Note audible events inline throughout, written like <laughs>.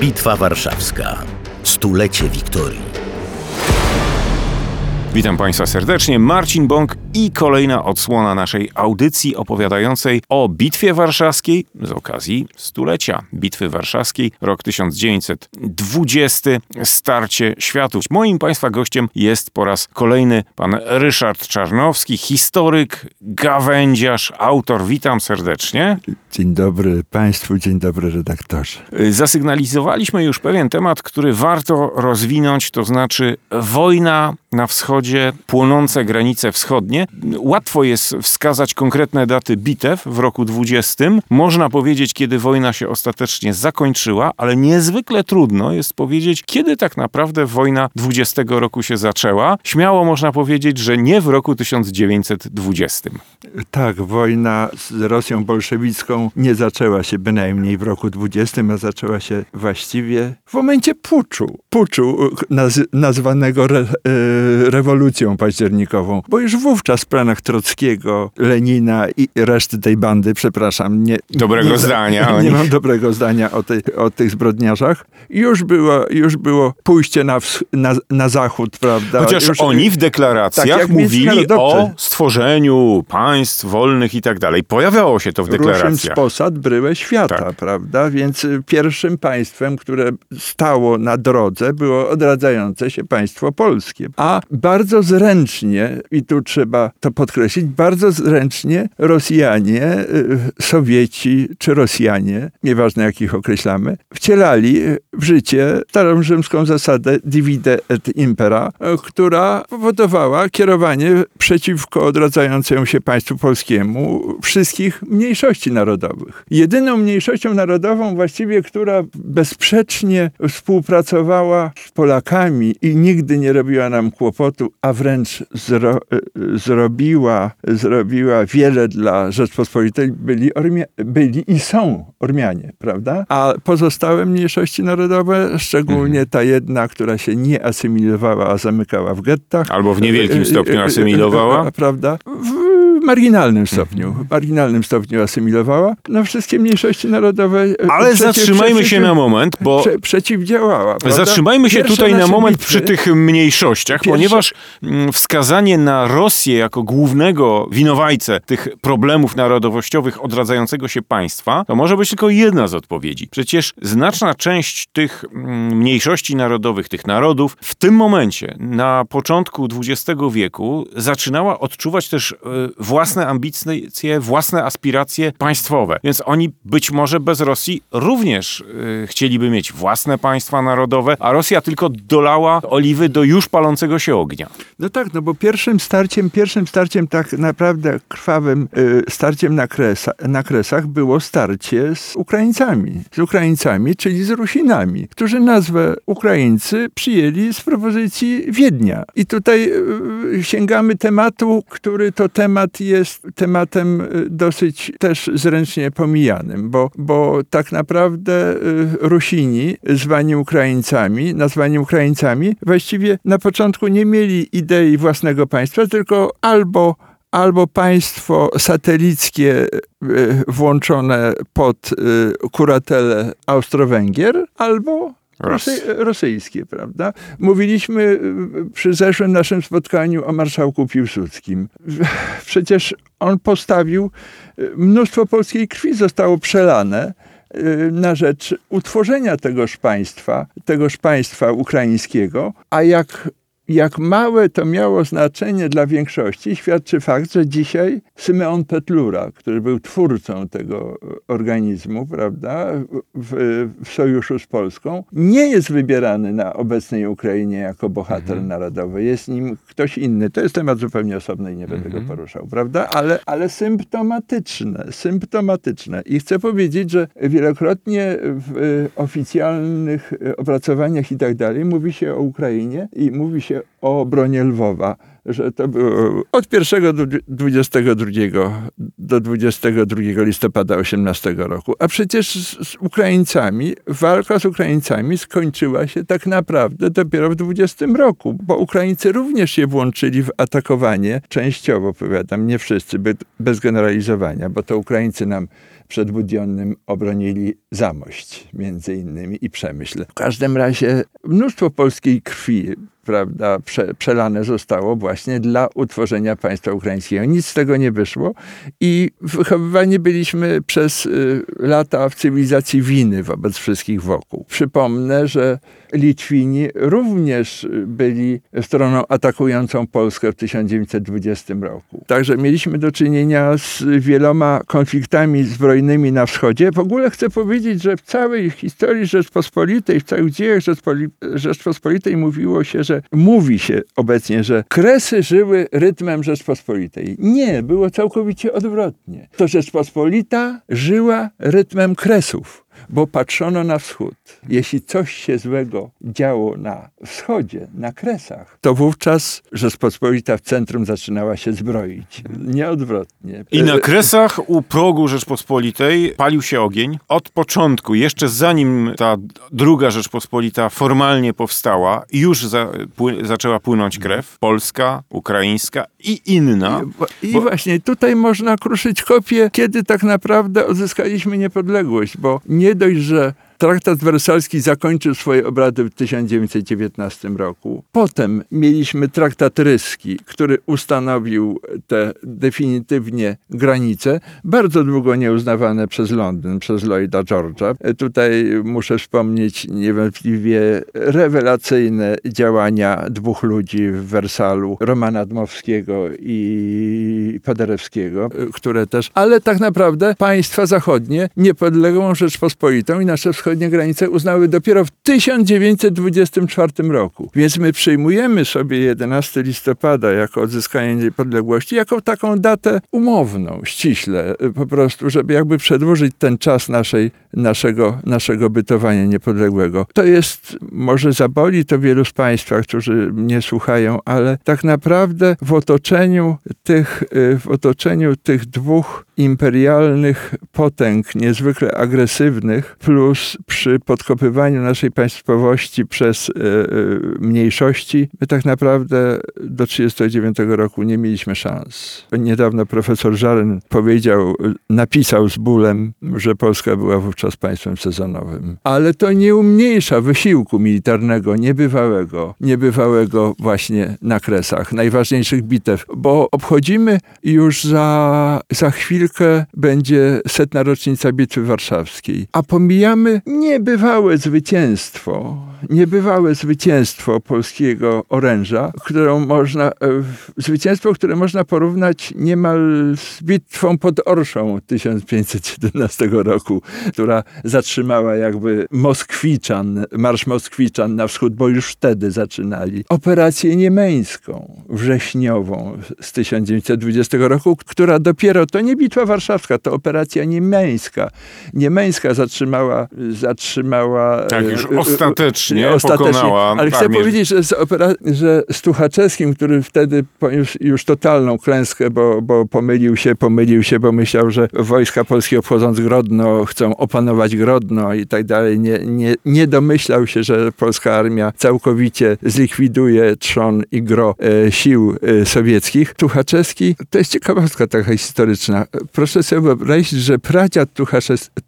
Bitwa Warszawska. Stulecie Wiktorii. Witam Państwa serdecznie. Marcin Bąk i kolejna odsłona naszej audycji opowiadającej o Bitwie Warszawskiej z okazji stulecia Bitwy Warszawskiej, rok 1920, starcie światów. Moim Państwa gościem jest po raz kolejny pan Ryszard Czarnowski, historyk, gawędziarz, autor. Witam serdecznie. Dzień dobry Państwu, dzień dobry redaktorze. Zasygnalizowaliśmy już pewien temat, który warto rozwinąć, to znaczy wojna na wschodzie, płonące granice wschodnie. Łatwo jest wskazać konkretne daty bitew w roku 20. Można powiedzieć, kiedy wojna się ostatecznie zakończyła, ale niezwykle trudno jest powiedzieć, kiedy tak naprawdę wojna 20 roku się zaczęła. Śmiało można powiedzieć, że nie w roku 1920. Tak, wojna z Rosją bolszewicką nie zaczęła się bynajmniej w roku 20, a zaczęła się właściwie w momencie puczu. Puczu naz nazwanego re, e, rewolucją październikową, bo już wówczas w planach Trockiego, Lenina i reszty tej bandy, przepraszam, nie... Dobrego nie, zdania. <laughs> Nie mam dobrego zdania o, tej, o tych zbrodniarzach. Już było, już było pójście na, na, na zachód, prawda? Chociaż już, oni w deklaracjach tak, mówili o stworzeniu państw wolnych i tak dalej. Pojawiało się to w deklaracjach. Ruszym posad bryłę świata, tak. prawda? Więc y, pierwszym państwem, które stało na drodze, było odradzające się państwo polskie. A bardzo zręcznie, i tu trzeba to podkreślić, bardzo zręcznie Rosjanie, y, Sowieci czy Rosjanie, nieważne jak ich określamy, wcielali w życie starą rzymską zasadę divide et impera, y, która powodowała kierowanie przeciwko odradzającemu się państwu polskiemu wszystkich mniejszości narodowych. Jedyną mniejszością narodową właściwie, która bezsprzecznie współpracowała z Polakami i nigdy nie robiła nam kłopotu, a wręcz zro, zrobiła, zrobiła wiele dla Rzeczpospolitej, byli, Ormia, byli i są Ormianie, prawda? A pozostałe mniejszości narodowe, szczególnie ta jedna, która się nie asymilowała, a zamykała w gettach. Albo w niewielkim stopniu asymilowała. Prawda? W, marginalnym stopniu, mhm. marginalnym stopniu asymilowała. No wszystkie mniejszości narodowe... E, Ale zatrzymajmy się na moment, bo... Prze przeciwdziałała. Prawda? Zatrzymajmy się Pierwsze tutaj na moment bitwy, przy tych mniejszościach, Pierwsze... ponieważ mm, wskazanie na Rosję jako głównego winowajcę tych problemów narodowościowych odradzającego się państwa, to może być tylko jedna z odpowiedzi. Przecież znaczna część tych mm, mniejszości narodowych, tych narodów w tym momencie, na początku XX wieku, zaczynała odczuwać też e, własne ambicje, własne aspiracje państwowe. Więc oni być może bez Rosji również yy, chcieliby mieć własne państwa narodowe, a Rosja tylko dolała oliwy do już palącego się ognia. No tak, no bo pierwszym starciem, pierwszym starciem tak naprawdę krwawym yy, starciem na, kresa, na kresach było starcie z Ukraińcami. Z Ukraińcami, czyli z Rusinami, którzy nazwę Ukraińcy przyjęli z propozycji Wiednia. I tutaj yy, sięgamy tematu, który to temat jest tematem y, dosyć też zręcznie pomijanym, bo, bo tak naprawdę y, Rusini, zwani Ukraińcami, nazwani Ukraińcami, właściwie na początku nie mieli idei własnego państwa, tylko albo albo państwo satelickie y, włączone pod kuratelę Austro-Węgier, albo Rosy, rosyjskie, prawda? Mówiliśmy y, przy zeszłym naszym spotkaniu o marszałku Piłsudskim. Przecież on postawił, y, mnóstwo polskiej krwi zostało przelane y, na rzecz utworzenia tegoż państwa, tegoż państwa ukraińskiego, a jak jak małe to miało znaczenie dla większości, świadczy fakt, że dzisiaj Symeon Petlura, który był twórcą tego organizmu, prawda, w, w sojuszu z Polską, nie jest wybierany na obecnej Ukrainie jako bohater mhm. narodowy. Jest nim ktoś inny. To jest temat zupełnie osobny i nie będę mhm. go poruszał, prawda? Ale, ale symptomatyczne, symptomatyczne. I chcę powiedzieć, że wielokrotnie w oficjalnych opracowaniach i tak dalej mówi się o Ukrainie i mówi się you. O obronie Lwowa, że to było od 1 do 22 do 22 listopada 18 roku. A przecież z, Ukraińcami, walka z Ukraińcami skończyła się tak naprawdę dopiero w 20 roku, bo Ukraińcy również się włączyli w atakowanie, częściowo powiadam, nie wszyscy, bez generalizowania, bo to Ukraińcy nam przed Budionnym obronili Zamość, między innymi, i Przemyśl. W każdym razie mnóstwo polskiej krwi prawda, prze, przelane zostało właśnie dla utworzenia państwa ukraińskiego. Nic z tego nie wyszło i wychowywani byliśmy przez y, lata w cywilizacji winy wobec wszystkich wokół. Przypomnę, że Litwini również byli stroną atakującą Polskę w 1920 roku. Także mieliśmy do czynienia z wieloma konfliktami zbrojnymi na wschodzie. W ogóle chcę powiedzieć, że w całej historii Rzeczpospolitej, w całych dziejach Rzeczpospolitej mówiło się, że mówi się obecnie, że Kresy żyły rytmem Rzeczpospolitej. Nie, było całkowicie odwrotnie. To Rzeczpospolita żyła rytmem Kresów bo patrzono na wschód. Jeśli coś się złego działo na wschodzie, na Kresach, to wówczas Rzeczpospolita w centrum zaczynała się zbroić. Nieodwrotnie. I na Kresach u progu Rzeczpospolitej palił się ogień. Od początku, jeszcze zanim ta druga Rzeczpospolita formalnie powstała, już za, pły, zaczęła płynąć krew. Polska, ukraińska i inna. I, i bo... właśnie tutaj można kruszyć kopię, kiedy tak naprawdę odzyskaliśmy niepodległość, bo nie dość, że Traktat wersalski zakończył swoje obrady w 1919 roku. Potem mieliśmy traktat ryski, który ustanowił te definitywnie granice, bardzo długo nieuznawane przez Londyn, przez Lloyda George'a. Tutaj muszę wspomnieć niewątpliwie rewelacyjne działania dwóch ludzi w Wersalu, Romana Dmowskiego i Paderewskiego, które też, ale tak naprawdę państwa zachodnie niepodległą Rzeczpospolitą i nasze wschodnie wschodnie granice uznały dopiero w 1924 roku. Więc my przyjmujemy sobie 11 listopada jako odzyskanie niepodległości, jako taką datę umowną, ściśle, po prostu, żeby jakby przedłużyć ten czas naszej, naszego, naszego bytowania niepodległego. To jest, może zaboli to wielu z Państwa, którzy mnie słuchają, ale tak naprawdę w otoczeniu tych, w otoczeniu tych dwóch imperialnych potęg, niezwykle agresywnych, plus przy podkopywaniu naszej państwowości przez e, e, mniejszości, my tak naprawdę do 1939 roku nie mieliśmy szans. Niedawno profesor Żaren powiedział, napisał z bólem, że Polska była wówczas państwem sezonowym. Ale to nie umniejsza wysiłku militarnego, niebywałego, niebywałego właśnie na Kresach, najważniejszych bitew, bo obchodzimy już za, za chwilkę będzie setna rocznica Bitwy Warszawskiej, a pomijamy niebywałe zwycięstwo, niebywałe zwycięstwo polskiego oręża, którą można, e, zwycięstwo, które można porównać niemal z bitwą pod Orszą 1517 roku, która zatrzymała jakby Moskwiczan, marsz Moskwiczan na wschód, bo już wtedy zaczynali operację niemeńską, wrześniową z 1920 roku, która dopiero, to nie bitwa warszawska, to operacja niemeńska. Niemeńska zatrzymała zatrzymała... Tak, już e, e, ostatecznie, ostatecznie pokonała Ale chcę powiedzieć, że z, opera, że z Tuchaczewskim, który wtedy już, już totalną klęskę, bo, bo pomylił się, pomylił się, bo myślał, że wojska polskie obchodząc Grodno chcą opanować Grodno i tak dalej. Nie, nie, nie domyślał się, że polska armia całkowicie zlikwiduje trzon i gro e, sił e, sowieckich. Tuchaczewski, to jest ciekawostka taka historyczna. Proszę sobie wyobrazić, że pradziad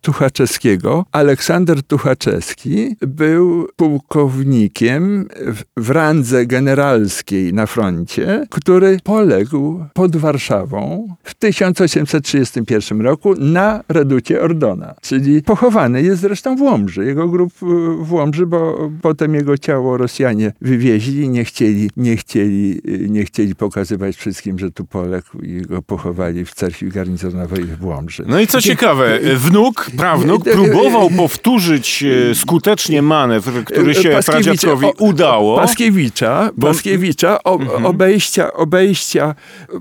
Tuchaczewskiego, Aleksander Aleksander Tuchaczewski był pułkownikiem w, randze generalskiej na froncie, który poległ pod Warszawą w 1831 roku na reducie Ordona, czyli pochowany jest zresztą w Łomży. Jego grób w Łomży, bo potem jego ciało Rosjanie wywieźli, nie chcieli, nie chcieli, nie chcieli pokazywać wszystkim, że tu poległ i go pochowali w cerkwi garnizonowej w Łomży. No i co ciekawe, wnuk, prawnuk próbował powtórzyć powtórzyć e, skutecznie manewr, który się Pradziadkowi udało. Paskiewicza, Bo- Paskiewicza o, Mhm. obejścia, obejścia.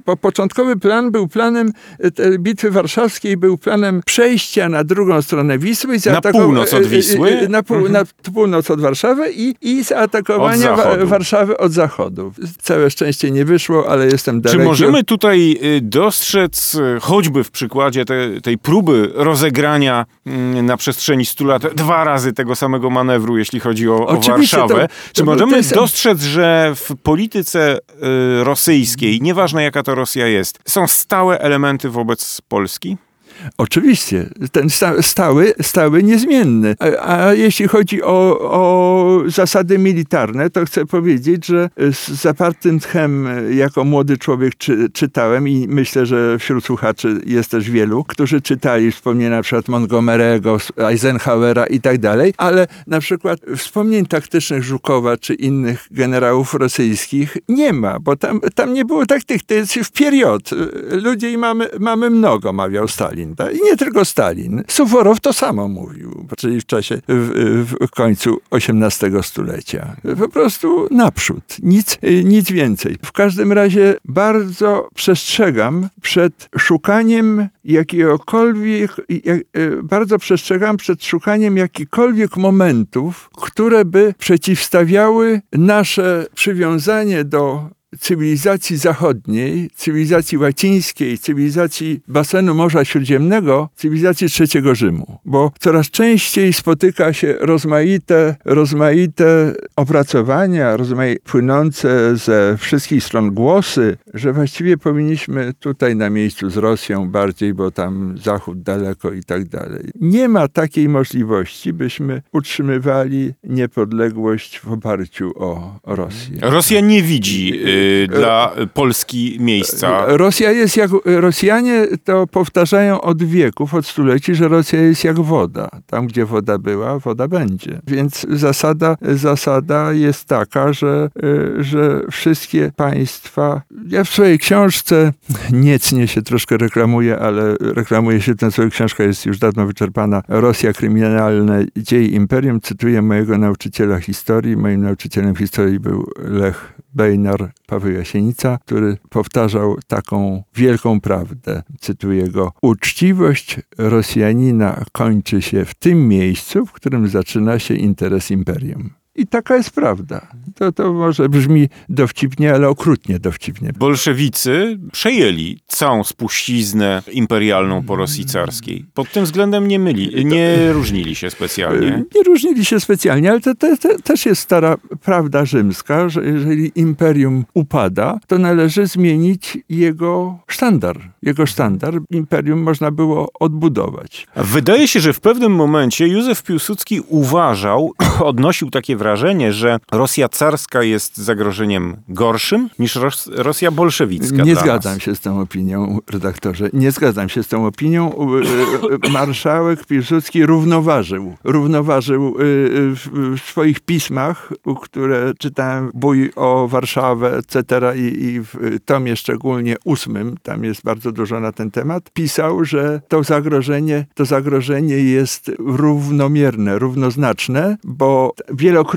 Po, początkowy plan był planem e, bitwy warszawskiej, był planem przejścia na drugą stronę Wisły. zaatakowa- północ od e, Wisły? Na, pół, na północ od Warszawy i, i zaatakowania Od. Warszawy od zachodu. Całe szczęście nie wyszło, ale jestem Czy daleki. możemy tutaj dostrzec, choćby w przykładzie te, tej próby rozegrania mm, na przestrzeni 100 lat dwa razy tego samego manewru, jeśli chodzi o, o Warszawę, to- czy to- możemy to jest- dostrzec, że w polityce y, rosyjskiej, nieważne jaka to Rosja jest, są stałe elementy wobec Polski? Oczywiście, ten sta, stały, stały, niezmienny. A, a jeśli chodzi o, o zasady militarne, to chcę powiedzieć, że z zapartym tchem jako młody człowiek czy, czytałem i myślę, że wśród słuchaczy jest też wielu, którzy czytali wspomnienia na przykład Montgomery'ego, Eisenhowera i tak dalej, ale na przykład wspomnień taktycznych Żukowa czy innych generałów rosyjskich nie ma, bo tam, tam nie było taktyk, to jest w period. Ludzi mamy, mamy mnogo, mawiał Stalin. Tak? I nie tylko Stalin. Suworow to samo mówił, czyli w czasie, w, w końcu XVIII stulecia. Po prostu naprzód. Nic, nic więcej. W każdym razie bardzo przestrzegam przed szukaniem jakiegokolwiek, jak, e, bardzo przestrzegam przed szukaniem jakichkolwiek momentów, które by przeciwstawiały nasze przywiązanie do cywilizacji zachodniej, cywilizacji łacińskiej, cywilizacji basenu Morza Śródziemnego, cywilizacji trzeciego Rzymu. Bo coraz częściej spotyka się rozmaite, rozmaite opracowania, płynące ze wszystkich stron głosy, że właściwie powinniśmy tutaj na miejscu z Rosją bardziej, bo tam Zachód daleko i tak dalej. Nie ma takiej możliwości, byśmy utrzymywali niepodległość w oparciu o Rosję. Rosja nie widzi y, dla Polski miejsca. Rosja jest jak, Rosjanie to powtarzają od wieków, od stuleci, że Rosja jest jak woda. Tam, gdzie woda była, woda będzie. Więc zasada, zasada jest taka, że, y, że wszystkie państwa, ja w swojej książce, niecnie się troszkę reklamuję, ale reklamuję się, ten swoja książka jest już dawno wyczerpana, Rosja kryminalne, dziej imperium, cytuję mojego nauczyciela historii. Moim nauczycielem historii był Lech Bejnar, Paweł Jasienica, który powtarzał taką wielką prawdę. Cytuję go. Uczciwość Rosjanina kończy się w tym miejscu, w którym zaczyna się interes imperium. I taka jest prawda. To, to może brzmi dowcipnie, ale okrutnie dowcipnie. Bolszewicy przejęli całą spuściznę imperialną po Rosji carskiej. Pod tym względem nie myli, nie różnili się specjalnie. Nie różnili się specjalnie, ale to, to, to też jest stara prawda rzymska, że jeżeli imperium upada, to należy zmienić jego sztandar. Jego sztandar imperium można było odbudować. Wydaje się, że w pewnym momencie Józef Piłsudski uważał, <clears throat> odnosił takie wrażenie, że Rosja carska jest zagrożeniem gorszym niż Ros Rosja bolszewicka. Nie zgadzam nas. się z tą opinią, redaktorze. Nie zgadzam się z tą opinią. Y, y, Marszałek Piłsudski równoważył. Równoważył w swoich pismach, które czytałem bój o Warszawę, etc. I, i w tomie szczególnie ósmym, tam jest bardzo dużo na ten temat, pisał, że to zagrożenie, to zagrożenie jest równomierne, równoznaczne, bo wielokrotnie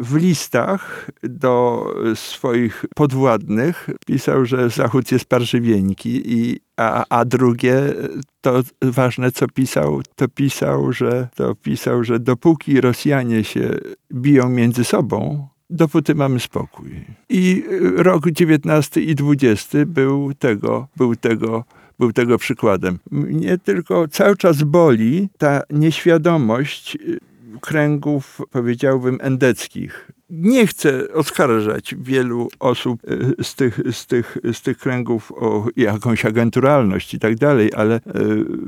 w listach do swoich podwładnych pisał, że Zachód jest parżywieńki i a, a drugie, to ważne co pisał, to pisał, że to pisał, że dopóki Rosjanie się biją między sobą, dopóty mamy spokój. I rok XIX i XX był tego, był tego był tego przykładem. Mnie tylko cały czas boli ta nieświadomość kręgów, powiedziałbym, endeckich. Nie chcę oskarżać wielu osób y, z tych, z tych, z tych kręgów o jakąś agenturalność i tak dalej, ale y,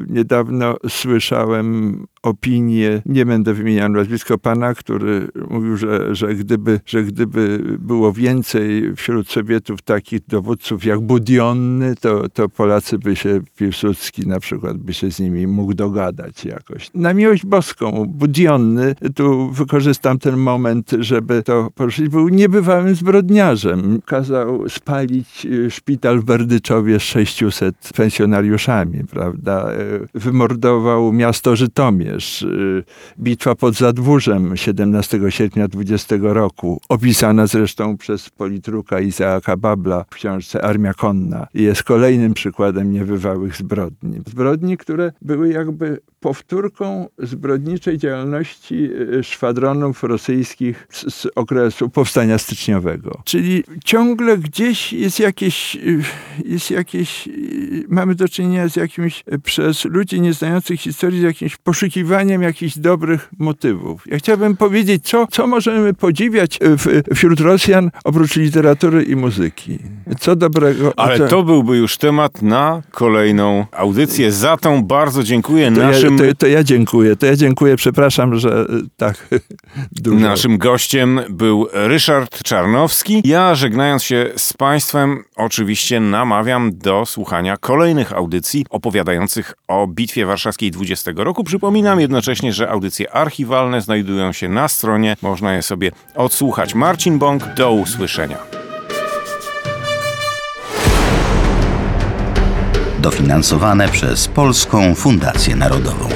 niedawno słyszałem opinię, nie będę wymieniał nazwisko pana, który mówił, że, że, gdyby, że gdyby było więcej wśród Sowietów takich dowódców jak Budionny, to, to Polacy by się, Piłsudski na przykład, by się z nimi mógł dogadać jakoś. Na miłość boską, Budionny, tu wykorzystam ten moment, żeby to poruszyć, był niebywałym zbrodniarzem. Kazał spalić y, szpital w Berdyczowie z 600 pensjonariuszami, prawda? Y, Wymordował miasto Żytomierz, też y, bitwa pod Zadwórzem 17 sierpnia 20 roku, opisana zresztą przez politruka Izaaka Babla w książce Armia Konna, jest kolejnym przykładem niebywałych zbrodni. Zbrodni, które były jakby powtórką zbrodniczej działalności y, szwadronów rosyjskich z, z okresu powstania styczniowego. Czyli ciągle gdzieś jest jakieś, y, jest jakieś, mamy do czynienia z jakimś przez ludzi nieznających historii, z jakimś poszukiwaniem jakichś dobrych motywów. Ja chciałbym powiedzieć, co, co możemy podziwiać w, wśród Rosjan oprócz literatury i muzyki. Co dobrego. Ale to byłby już temat na kolejną audycję. Za tą bardzo dziękuję to, naszym... ja, to, to ja dziękuję, to ja dziękuję, przepraszam, że y, tak <laughs> dużo. Naszym gościem był Ryszard Czarnowski. Ja, żegnając się z Państwem, oczywiście namawiam do słuchania kolejnych audycji opowiadających o Bitwie Warszawskiej 20 roku. Przypominam jednocześnie, że audycje archiwalne znajdują się na stronie, można je sobie odsłuchać. Marcin Bąk, do usłyszenia. Dofinansowane przez Polską Fundację Narodową.